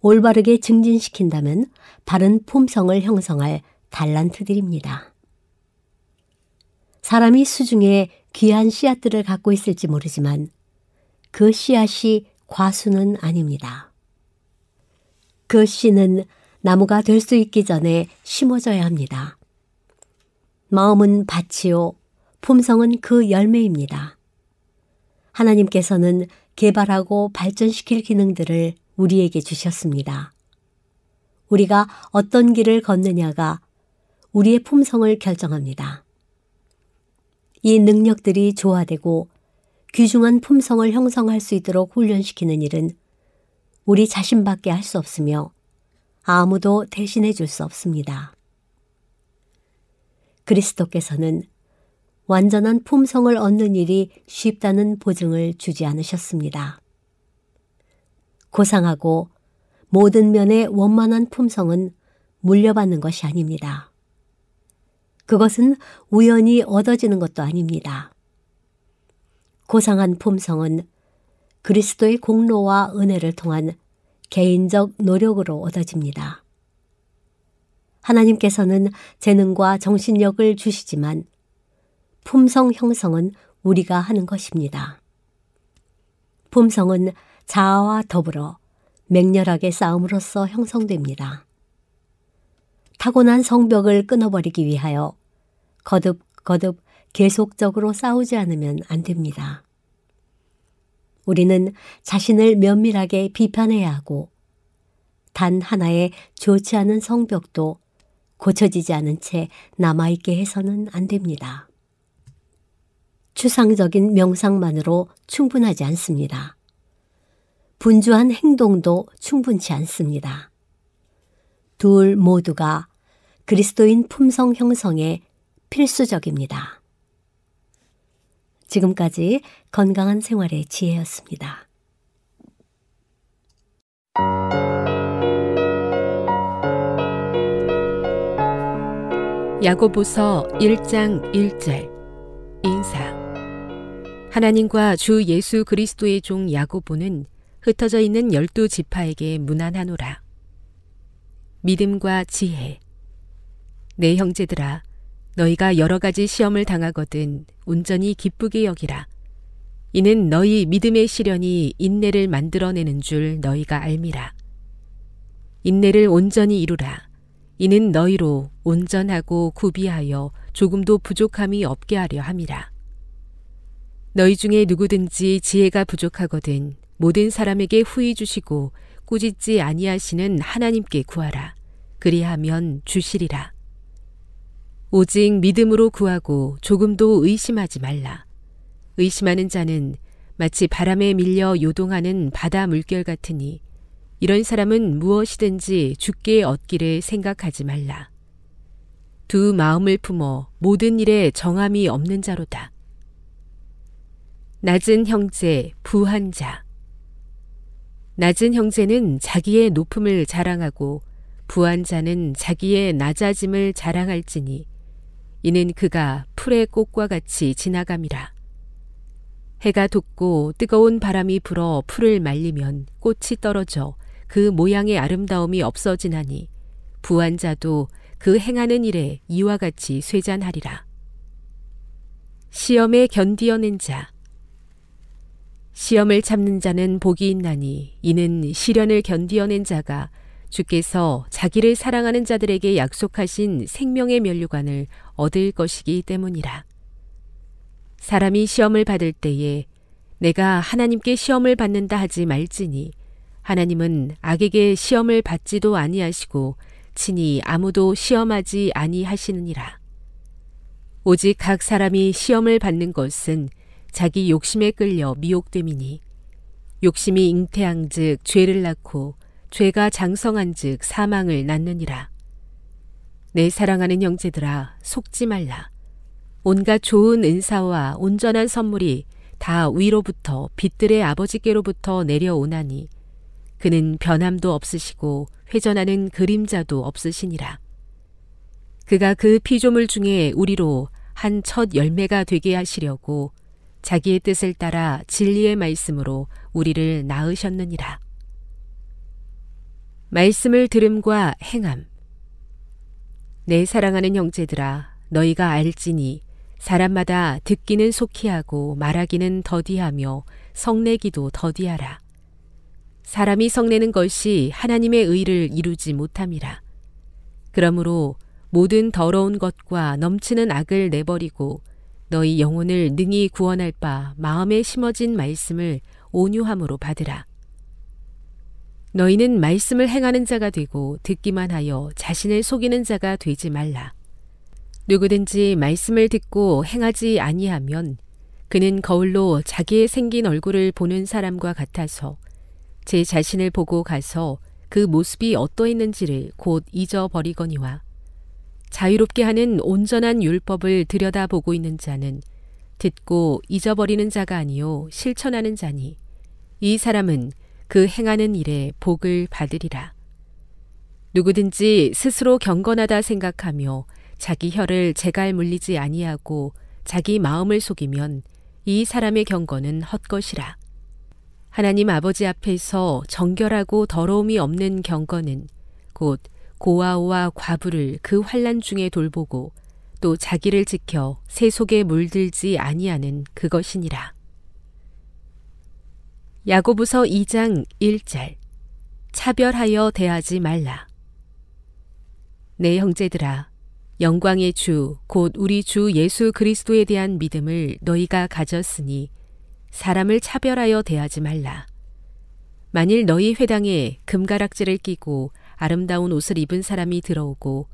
올바르게 증진시킨다면 바른 품성을 형성할 달란트들입니다. 사람이 수중에 귀한 씨앗들을 갖고 있을지 모르지만 그 씨앗이 과수는 아닙니다. 그 씨는 나무가 될 수 있기 전에 심어져야 합니다. 마음은 밭이요, 품성은 그 열매입니다. 하나님께서는 개발하고 발전시킬 기능들을 우리에게 주셨습니다. 우리가 어떤 길을 걷느냐가 우리의 품성을 결정합니다. 이 능력들이 조화되고 귀중한 품성을 형성할 수 있도록 훈련시키는 일은 우리 자신밖에 할 수 없으며 아무도 대신해 줄 수 없습니다. 그리스도께서는 완전한 품성을 얻는 일이 쉽다는 보증을 주지 않으셨습니다. 고상하고 모든 면의 원만한 품성은 물려받는 것이 아닙니다. 그것은 우연히 얻어지는 것도 아닙니다. 고상한 품성은 그리스도의 공로와 은혜를 통한 개인적 노력으로 얻어집니다. 하나님께서는 재능과 정신력을 주시지만 품성 형성은 우리가 하는 것입니다. 품성은 자아와 더불어 맹렬하게 싸움으로써 형성됩니다. 타고난 성벽을 끊어버리기 위하여 거듭 거듭 계속적으로 싸우지 않으면 안 됩니다. 우리는 자신을 면밀하게 비판해야 하고 단 하나의 좋지 않은 성벽도 고쳐지지 않은 채 남아있게 해서는 안 됩니다. 추상적인 명상만으로 충분하지 않습니다. 분주한 행동도 충분치 않습니다. 둘 모두가 그리스도인 품성 형성에 필수적입니다. 지금까지 건강한 생활의 지혜였습니다. 야고보서 1장 1절 인사 하나님과 주 예수 그리스도의 종 야고보는 흩어져 있는 열두 지파에게 무난하노라. 믿음과 지혜 내 형제들아 너희가 여러 가지 시험을 당하거든 온전히 기쁘게 여기라. 이는 너희 믿음의 시련이 인내를 만들어내는 줄 너희가 알미라. 인내를 온전히 이루라. 이는 너희로 온전하고 구비하여 조금도 부족함이 없게 하려 함이라. 너희 중에 누구든지 지혜가 부족하거든 모든 사람에게 후히 주시고 꾸짖지 아니하시는 하나님께 구하라. 그리하면 주시리라. 오직 믿음으로 구하고 조금도 의심하지 말라. 의심하는 자는 마치 바람에 밀려 요동하는 바다 물결 같으니 이런 사람은 무엇이든지 죽게 얻기를 생각하지 말라. 두 마음을 품어 모든 일에 정함이 없는 자로다. 낮은 형제, 부한 자. 낮은 형제는 자기의 높음을 자랑하고 부한 자는 자기의 낮아짐을 자랑할지니 이는 그가 풀의 꽃과 같이 지나감이라. 해가 돋고 뜨거운 바람이 불어 풀을 말리면 꽃이 떨어져 그 모양의 아름다움이 없어지나니 부한 자도 그 행하는 일에 이와 같이 쇠잔하리라. 시험에 견디어낸 자. 시험을 참는 자는 복이 있나니 이는 시련을 견디어낸 자가 주께서 자기를 사랑하는 자들에게 약속하신 생명의 면류관을 얻을 것이기 때문이라. 사람이 시험을 받을 때에 내가 하나님께 시험을 받는다 하지 말지니 하나님은 악에게 시험을 받지도 아니하시고 친히 아무도 시험하지 아니하시느니라. 오직 각 사람이 시험을 받는 것은 자기 욕심에 끌려 미혹됨이니 욕심이 잉태한즉 죄를 낳고 죄가 장성한즉 사망을 낳느니라. 내 사랑하는 형제들아 속지 말라. 온갖 좋은 은사와 온전한 선물이 다 위로부터 빛들의 아버지께로부터 내려오나니 그는 변함도 없으시고 회전하는 그림자도 없으시니라. 그가 그 피조물 중에 우리로 한 첫 열매가 되게 하시려고 자기의 뜻을 따라 진리의 말씀으로 우리를 낳으셨느니라. 말씀을 들음과 행함. 내 사랑하는 형제들아, 너희가 알지니 사람마다 듣기는 속히 하고 말하기는 더디하며 성내기도 더디하라. 사람이 성내는 것이 하나님의 의를 이루지 못함이라. 그러므로 모든 더러운 것과 넘치는 악을 내버리고 너희 영혼을 능히 구원할 바 마음에 심어진 말씀을 온유함으로 받으라. 너희는 말씀을 행하는 자가 되고 듣기만 하여 자신을 속이는 자가 되지 말라. 누구든지 말씀을 듣고 행하지 아니하면 그는 거울로 자기의 생긴 얼굴을 보는 사람과 같아서 제 자신을 보고 가서 그 모습이 어떠했는지를 곧 잊어버리거니와 자유롭게 하는 온전한 율법을 들여다보고 있는 자는 듣고 잊어버리는 자가 아니요 실천하는 자니 이 사람은 그 행하는 일에 복을 받으리라. 누구든지 스스로 경건하다 생각하며 자기 혀를 제갈 물리지 아니하고 자기 마음을 속이면 이 사람의 경건은 헛것이라. 하나님 아버지 앞에서 정결하고 더러움이 없는 경건은 곧 고아와 과부를 그 환란 중에 돌보고 또 자기를 지켜 새 속에 물들지 아니하는 그것이니라. 야고보서 2장 1절 차별하여 대하지 말라. 내 형제들아 영광의 주 곧 우리 주 예수 그리스도에 대한 믿음을 너희가 가졌으니 사람을 차별하여 대하지 말라. 만일 너희 회당에 금가락지를 끼고 아름다운 옷을 입은 사람이 들어오고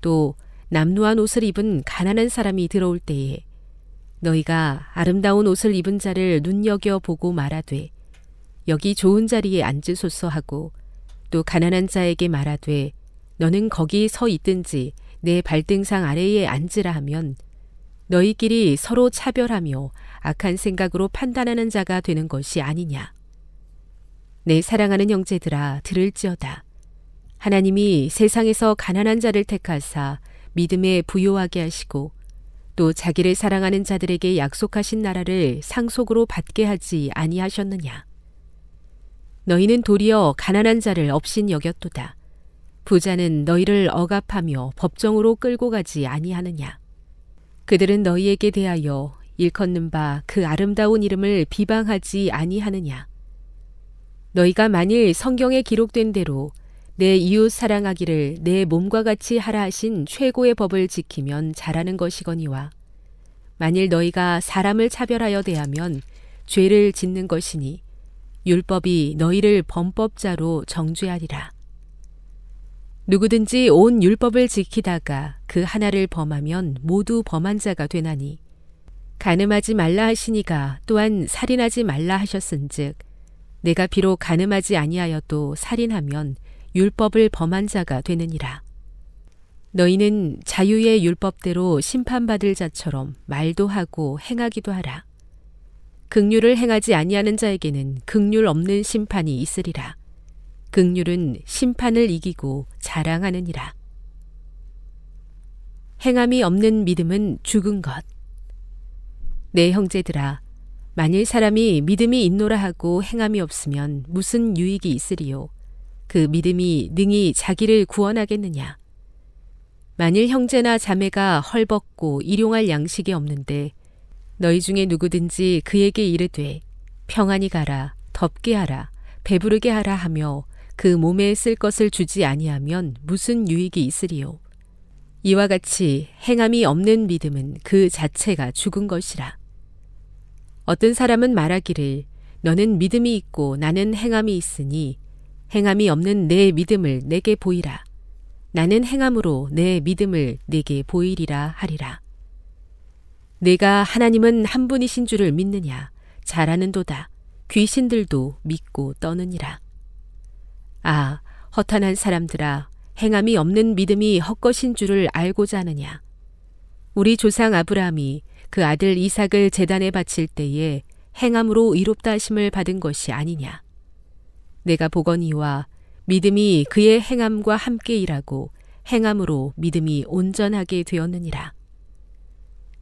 또 남루한 옷을 입은 가난한 사람이 들어올 때에 너희가 아름다운 옷을 입은 자를 눈여겨 보고 말하되 여기 좋은 자리에 앉으소서 하고 또 가난한 자에게 말하되 너는 거기 서 있든지 내 발등상 아래에 앉으라 하면 너희끼리 서로 차별하며 악한 생각으로 판단하는 자가 되는 것이 아니냐. 내 사랑하는 형제들아 들을지어다. 하나님이 세상에서 가난한 자를 택하사 믿음에 부요하게 하시고 또 자기를 사랑하는 자들에게 약속하신 나라를 상속으로 받게 하지 아니하셨느냐. 너희는 도리어 가난한 자를 업신 여겼도다. 부자는 너희를 억압하며 법정으로 끌고 가지 아니하느냐. 그들은 너희에게 대하여 일컫는 바 그 아름다운 이름을 비방하지 아니하느냐. 너희가 만일 성경에 기록된 대로 내 이웃 사랑하기를 내 몸과 같이 하라 하신 최고의 법을 지키면 잘하는 것이거니와 만일 너희가 사람을 차별하여 대하면 죄를 짓는 것이니 율법이 너희를 범법자로 정죄하리라. 누구든지 온 율법을 지키다가 그 하나를 범하면 모두 범한 자가 되나니 가늠하지 말라 하시니가 또한 살인하지 말라 하셨은즉 내가 비록 가늠하지 아니하여도 살인하면 율법을 범한 자가 되느니라. 너희는 자유의 율법대로 심판받을 자처럼 말도 하고 행하기도 하라. 극률을 행하지 아니하는 자에게는 극률 없는 심판이 있으리라. 극률은 심판을 이기고 자랑하느니라. 행함이 없는 믿음은 죽은 것. 내 형제들아, 만일 사람이 믿음이 있노라 하고 행함이 없으면 무슨 유익이 있으리요? 그 믿음이 능히 자기를 구원하겠느냐? 만일 형제나 자매가 헐벗고 일용할 양식이 없는데 너희 중에 누구든지 그에게 이르되 평안히 가라, 덥게 하라, 배부르게 하라 하며 그 몸에 쓸 것을 주지 아니하면 무슨 유익이 있으리요. 이와 같이 행함이 없는 믿음은 그 자체가 죽은 것이라. 어떤 사람은 말하기를 너는 믿음이 있고 나는 행함이 있으니 행함이 없는 내 믿음을 내게 보이라. 나는 행함으로 내 믿음을 내게 보이리라 하리라. 내가 하나님은 한 분이신 줄을 믿느냐? 잘하는도다. 귀신들도 믿고 떠느니라. 아, 허탄한 사람들아, 행함이 없는 믿음이 헛것인 줄을 알고자 하느냐. 우리 조상 아브라함이 그 아들 이삭을 재단에 바칠 때에 행함으로 이롭다 하심을 받은 것이 아니냐. 내가 보거니와 믿음이 그의 행함과 함께 일하고 행함으로 믿음이 온전하게 되었느니라.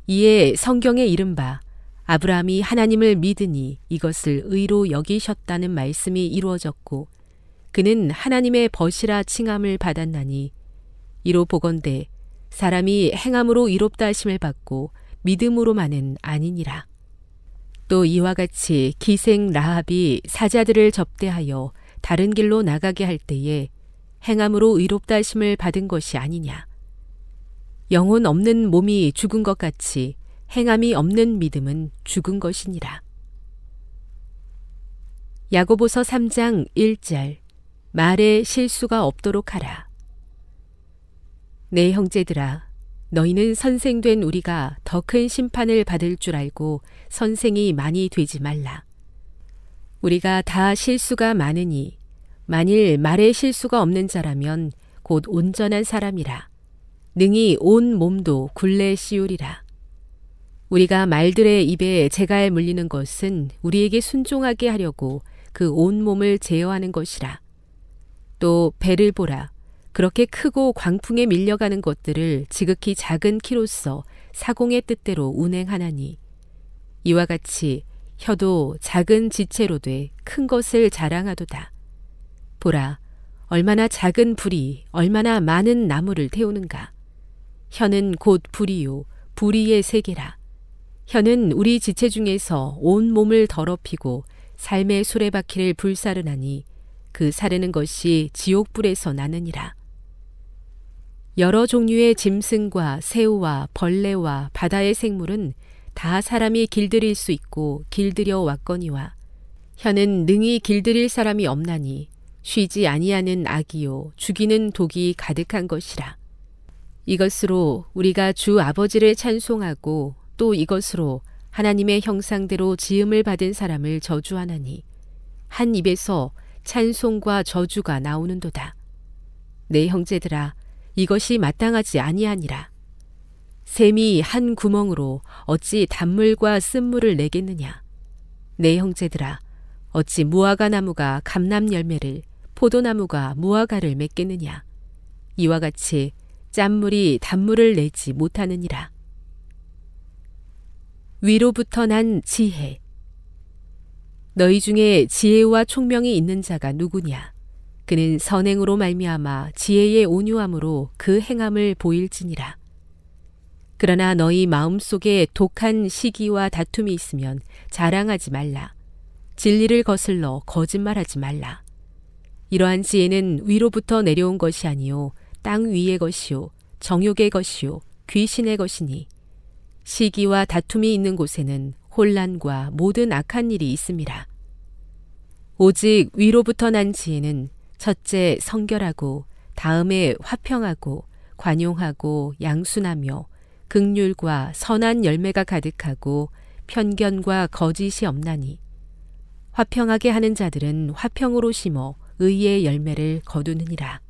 이에 성경에 이른바 아브라함이 하나님을 믿으니 이것을 의로 여기셨다는 말씀이 이루어졌고 그는 하나님의 벗이라 칭함을 받았나니 이로 보건대 사람이 행함으로 이롭다 하심을 받고 믿음으로만은 아니니라. 또 이와 같이 기생 라합이 사자들을 접대하여 다른 길로 나가게 할 때에 행함으로 의롭다 하심을 받은 것이 아니냐. 영혼 없는 몸이 죽은 것 같이 행함이 없는 믿음은 죽은 것이니라. 야고보서 3장 1절 말에 실수가 없도록 하라. 내 형제들아, 너희는 선생된 우리가 더 큰 심판을 받을 줄 알고 선생이 많이 되지 말라. 우리가 다 실수가 많으니 만일 말에 실수가 없는 자라면 곧 온전한 사람이라. 능히 온 몸도 굴레 씌우리라. 우리가 말들의 입에 재갈 물리는 것은 우리에게 순종하게 하려고 그 온 몸을 제어하는 것이라. 또 배를 보라. 그렇게 크고 광풍에 밀려가는 것들을 지극히 작은 키로서 사공의 뜻대로 운행하나니 이와 같이 혀도 작은 지체로 돼 큰 것을 자랑하도다. 보라, 얼마나 작은 불이 얼마나 많은 나무를 태우는가. 혀는 곧 불이요, 불이의 세계라. 혀는 우리 지체 중에서 온 몸을 더럽히고 삶의 수레바퀴를 불사르나니 그 사르는 것이 지옥불에서 나느니라. 여러 종류의 짐승과 새우와 벌레와 바다의 생물은 다 사람이 길들일 수 있고 길들여 왔거니와 혀는 능히 길들일 사람이 없나니 쉬지 아니하는 악이요 죽이는 독이 가득한 것이라. 이것으로 우리가 주 아버지를 찬송하고 또 이것으로 하나님의 형상대로 지음을 받은 사람을 저주하나니 한 입에서 찬송과 저주가 나오는도다. 내 형제들아 이것이 마땅하지 아니하니라. 샘이 한 구멍으로 어찌 단물과 쓴물을 내겠느냐. 내 형제들아 어찌 무화과 나무가 감람 열매를 포도나무가 무화과를 맺겠느냐. 이와 같이 짠물이 단물을 내지 못하느니라. 위로부터 난 지혜. 너희 중에 지혜와 총명이 있는 자가 누구냐? 그는 선행으로 말미암아 지혜의 온유함으로 그 행함을 보일지니라. 그러나 너희 마음속에 독한 시기와 다툼이 있으면 자랑하지 말라. 진리를 거슬러 거짓말하지 말라. 이러한 지혜는 위로부터 내려온 것이 아니요 땅 위의 것이요 정욕의 것이요 귀신의 것이니 시기와 다툼이 있는 곳에는 혼란과 모든 악한 일이 있음이라. 오직 위로부터 난 지혜는 첫째 성결하고 다음에 화평하고 관용하고 양순하며 극률과 선한 열매가 가득하고 편견과 거짓이 없나니 화평하게 하는 자들은 화평으로 심어 의의 열매를 거두느니라.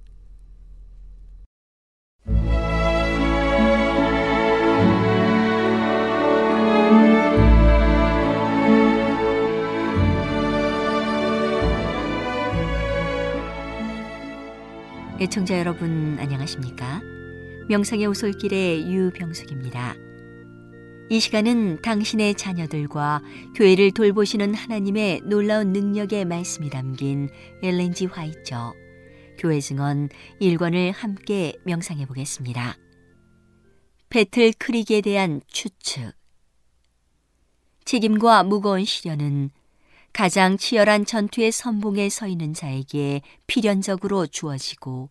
애청자 여러분 안녕하십니까? 명상의 오솔길의 유병숙입니다. 이 시간은 당신의 자녀들과 교회를 돌보시는 하나님의 놀라운 능력의 말씀이 담긴 엘렌지 화이처 교회 증언 1권을 함께 명상해 보겠습니다. 배틀 크릭에 대한 추측 책임과 무거운 시련은 가장 치열한 전투의 선봉에 서 있는 자에게 필연적으로 주어지고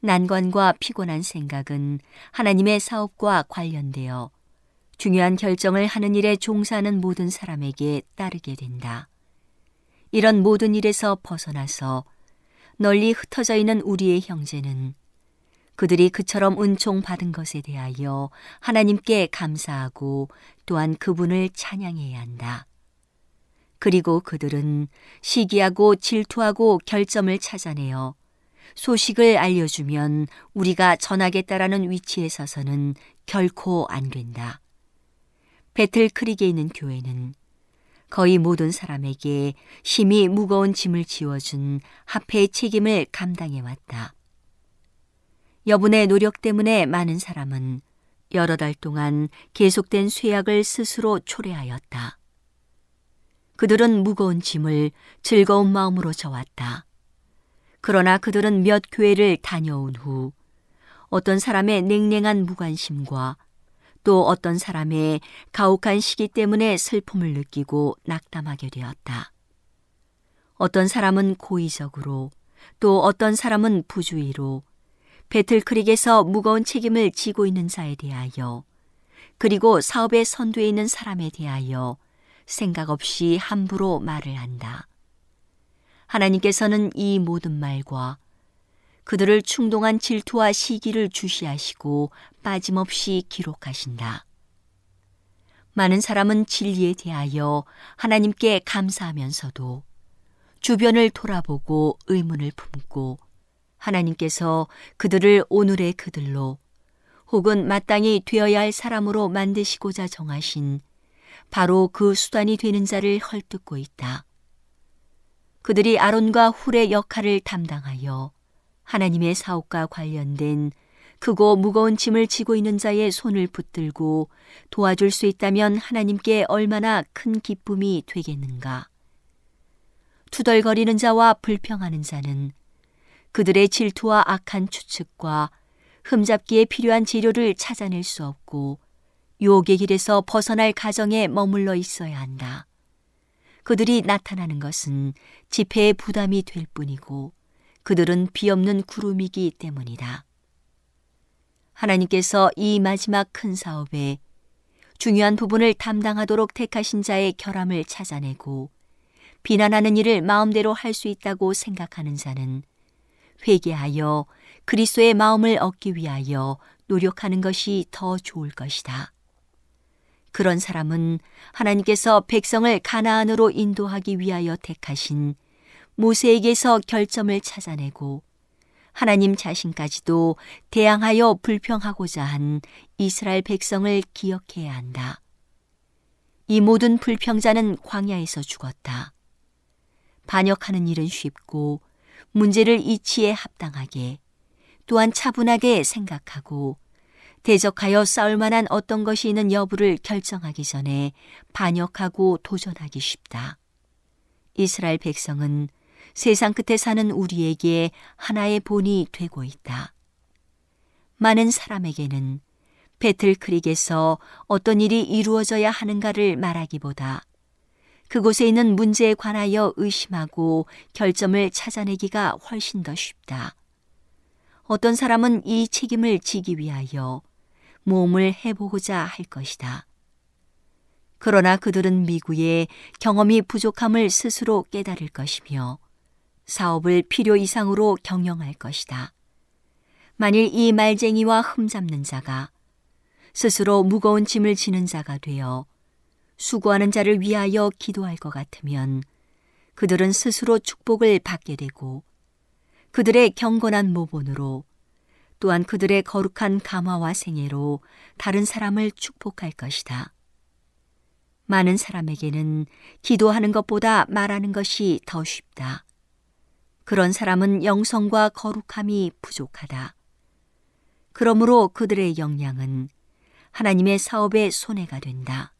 난관과 피곤한 생각은 하나님의 사업과 관련되어 중요한 결정을 하는 일에 종사하는 모든 사람에게 따르게 된다. 이런 모든 일에서 벗어나서 널리 흩어져 있는 우리의 형제는 그들이 그처럼 은총 받은 것에 대하여 하나님께 감사하고 또한 그분을 찬양해야 한다. 그리고 그들은 시기하고 질투하고 결점을 찾아내어 소식을 알려주면 우리가 전하겠다라는 위치에 서서는 결코 안 된다. 배틀 크릭에 있는 교회는 거의 모든 사람에게 힘이 무거운 짐을 지워준 합회의 책임을 감당해 왔다. 여분의 노력 때문에 많은 사람은 여러 달 동안 계속된 쇠약을 스스로 초래하였다. 그들은 무거운 짐을 즐거운 마음으로 져왔다. 그러나 그들은 몇 교회를 다녀온 후 어떤 사람의 냉랭한 무관심과 또 어떤 사람의 가혹한 시기 때문에 슬픔을 느끼고 낙담하게 되었다. 어떤 사람은 고의적으로 또 어떤 사람은 부주의로 배틀크릭에서 무거운 책임을 지고 있는 자에 대하여 그리고 사업의 선두에 있는 사람에 대하여 생각 없이 함부로 말을 한다. 하나님께서는 이 모든 말과 그들을 충동한 질투와 시기를 주시하시고 빠짐없이 기록하신다. 많은 사람은 진리에 대하여 하나님께 감사하면서도 주변을 돌아보고 의문을 품고 하나님께서 그들을 오늘의 그들로 혹은 마땅히 되어야 할 사람으로 만드시고자 정하신 바로 그 수단이 되는 자를 헐뜯고 있다. 그들이 아론과 훌의 역할을 담당하여 하나님의 사업과 관련된 크고 무거운 짐을 지고 있는 자의 손을 붙들고 도와줄 수 있다면 하나님께 얼마나 큰 기쁨이 되겠는가. 투덜거리는 자와 불평하는 자는 그들의 질투와 악한 추측과 흠잡기에 필요한 재료를 찾아낼 수 없고 유혹의 길에서 벗어날 가정에 머물러 있어야 한다. 그들이 나타나는 것은 집회의 부담이 될 뿐이고 그들은 비없는 구름이기 때문이다. 하나님께서 이 마지막 큰 사업에 중요한 부분을 담당하도록 택하신 자의 결함을 찾아내고 비난하는 일을 마음대로 할 수 있다고 생각하는 자는 회개하여 그리스도의 마음을 얻기 위하여 노력하는 것이 더 좋을 것이다. 그런 사람은 하나님께서 백성을 가나안으로 인도하기 위하여 택하신 모세에게서 결점을 찾아내고 하나님 자신까지도 대항하여 불평하고자 한 이스라엘 백성을 기억해야 한다. 이 모든 불평자는 광야에서 죽었다. 반역하는 일은 쉽고 문제를 이치에 합당하게 또한 차분하게 생각하고 대적하여 싸울 만한 어떤 것이 있는 여부를 결정하기 전에 반역하고 도전하기 쉽다. 이스라엘 백성은 세상 끝에 사는 우리에게 하나의 본이 되고 있다. 많은 사람에게는 배틀크릭에서 어떤 일이 이루어져야 하는가를 말하기보다 그곳에 있는 문제에 관하여 의심하고 결점을 찾아내기가 훨씬 더 쉽다. 어떤 사람은 이 책임을 지기 위하여 몸을 해보고자 할 것이다. 그러나 그들은 미구의 경험이 부족함을 스스로 깨달을 것이며 사업을 필요 이상으로 경영할 것이다. 만일 이 말쟁이와 흠잡는 자가 스스로 무거운 짐을 지는 자가 되어 수고하는 자를 위하여 기도할 것 같으면 그들은 스스로 축복을 받게 되고 그들의 경건한 모본으로 또한 그들의 거룩한 감화와 생애로 다른 사람을 축복할 것이다. 많은 사람에게는 기도하는 것보다 말하는 것이 더 쉽다. 그런 사람은 영성과 거룩함이 부족하다. 그러므로 그들의 역량은 하나님의 사업의 손해가 된다.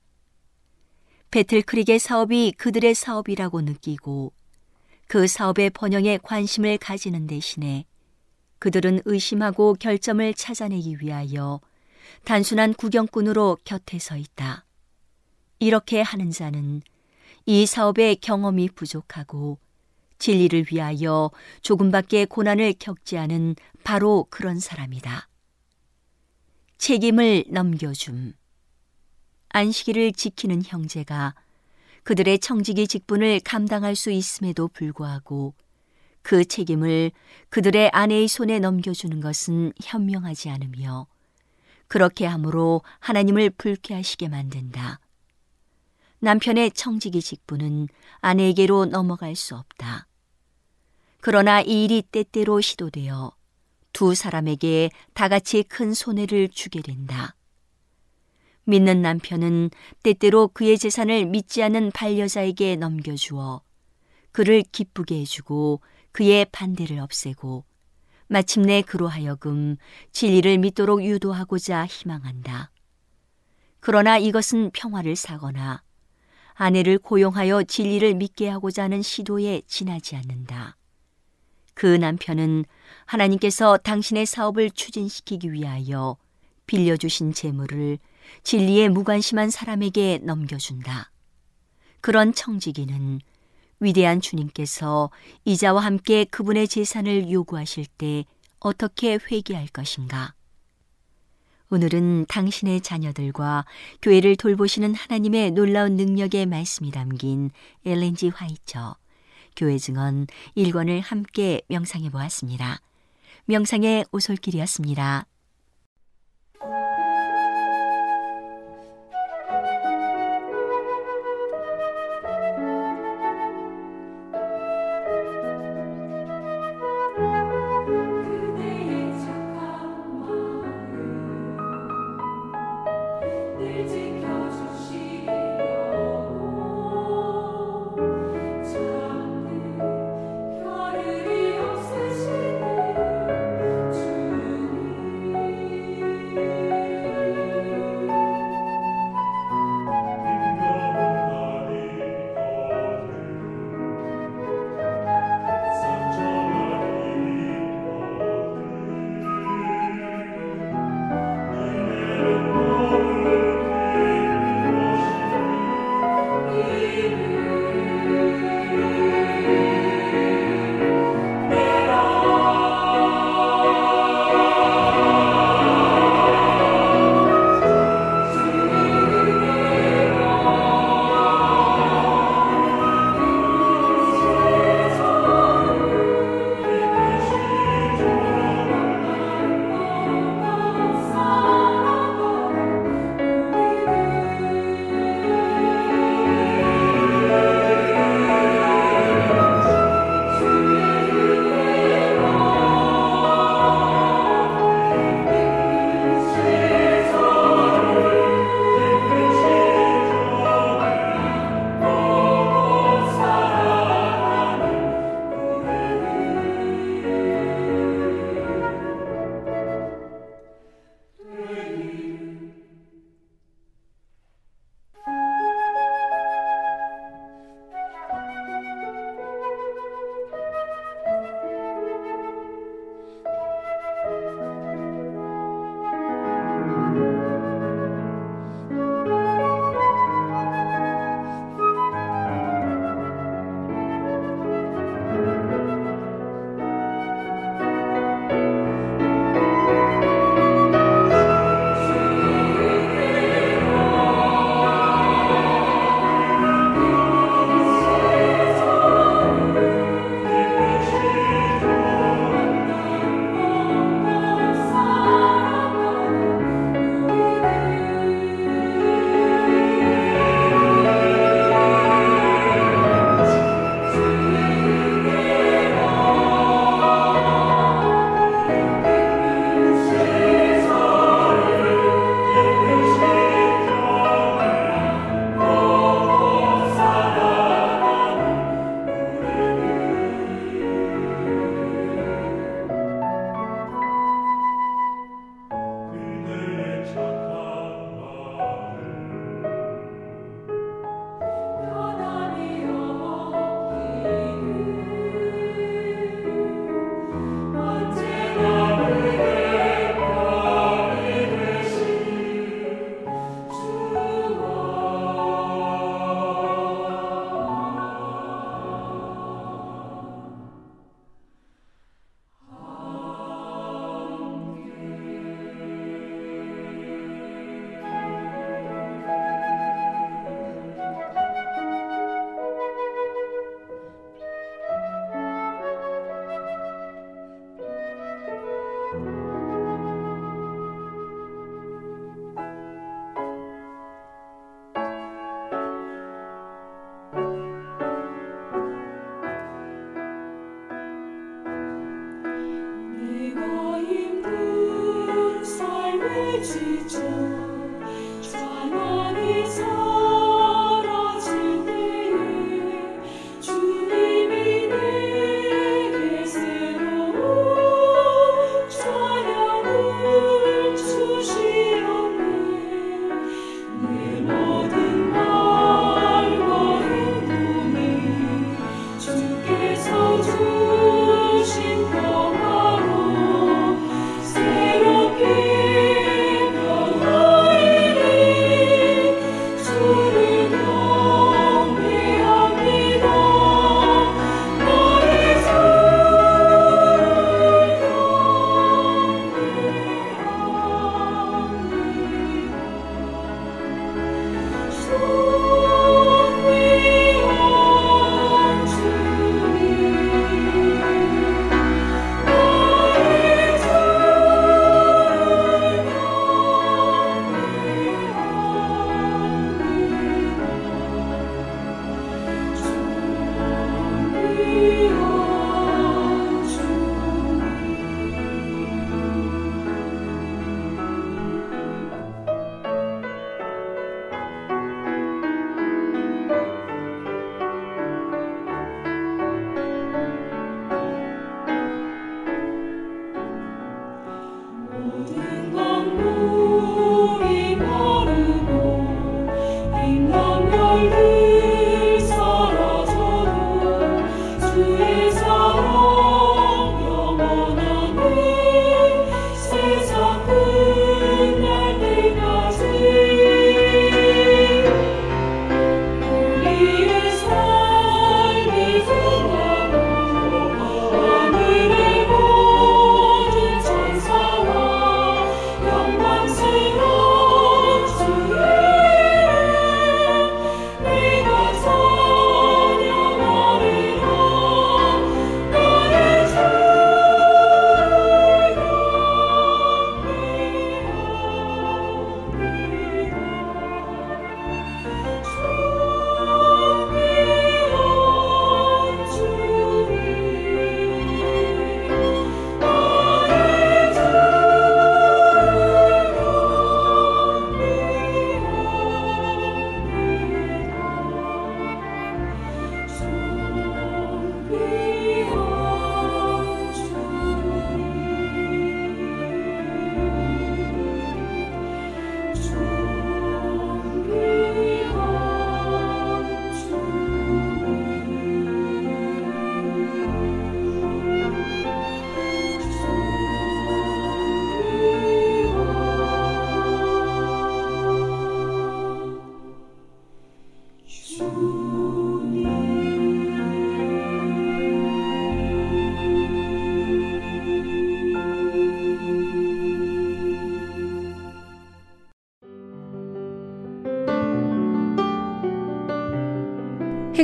배틀크릭의 사업이 그들의 사업이라고 느끼고 그 사업의 번영에 관심을 가지는 대신에 그들은 의심하고 결점을 찾아내기 위하여 단순한 구경꾼으로 곁에 서 있다. 이렇게 하는 자는 이 사업의 경험이 부족하고 진리를 위하여 조금밖에 고난을 겪지 않은 바로 그런 사람이다. 책임을 넘겨줌. 안식일을 지키는 형제가 그들의 청지기 직분을 감당할 수 있음에도 불구하고 그 책임을 그들의 아내의 손에 넘겨주는 것은 현명하지 않으며 그렇게 함으로 하나님을 불쾌하시게 만든다. 남편의 청지기 직분은 아내에게로 넘어갈 수 없다. 그러나 이 일이 때때로 시도되어 두 사람에게 다 같이 큰 손해를 주게 된다. 믿는 남편은 때때로 그의 재산을 믿지 않는 반려자에게 넘겨주어 그를 기쁘게 해주고 그의 반대를 없애고 마침내 그로 하여금 진리를 믿도록 유도하고자 희망한다. 그러나 이것은 평화를 사거나 아내를 고용하여 진리를 믿게 하고자 하는 시도에 지나지 않는다. 그 남편은 하나님께서 당신의 사업을 추진시키기 위하여 빌려주신 재물을 진리에 무관심한 사람에게 넘겨준다. 그런 청지기는 위대한 주님께서 이자와 함께 그분의 재산을 요구하실 때 어떻게 회개할 것인가? 오늘은 당신의 자녀들과 교회를 돌보시는 하나님의 놀라운 능력의 말씀이 담긴 엘렌지 화이처 교회 증언 1권을 함께 명상해 보았습니다. 명상의 오솔길이었습니다.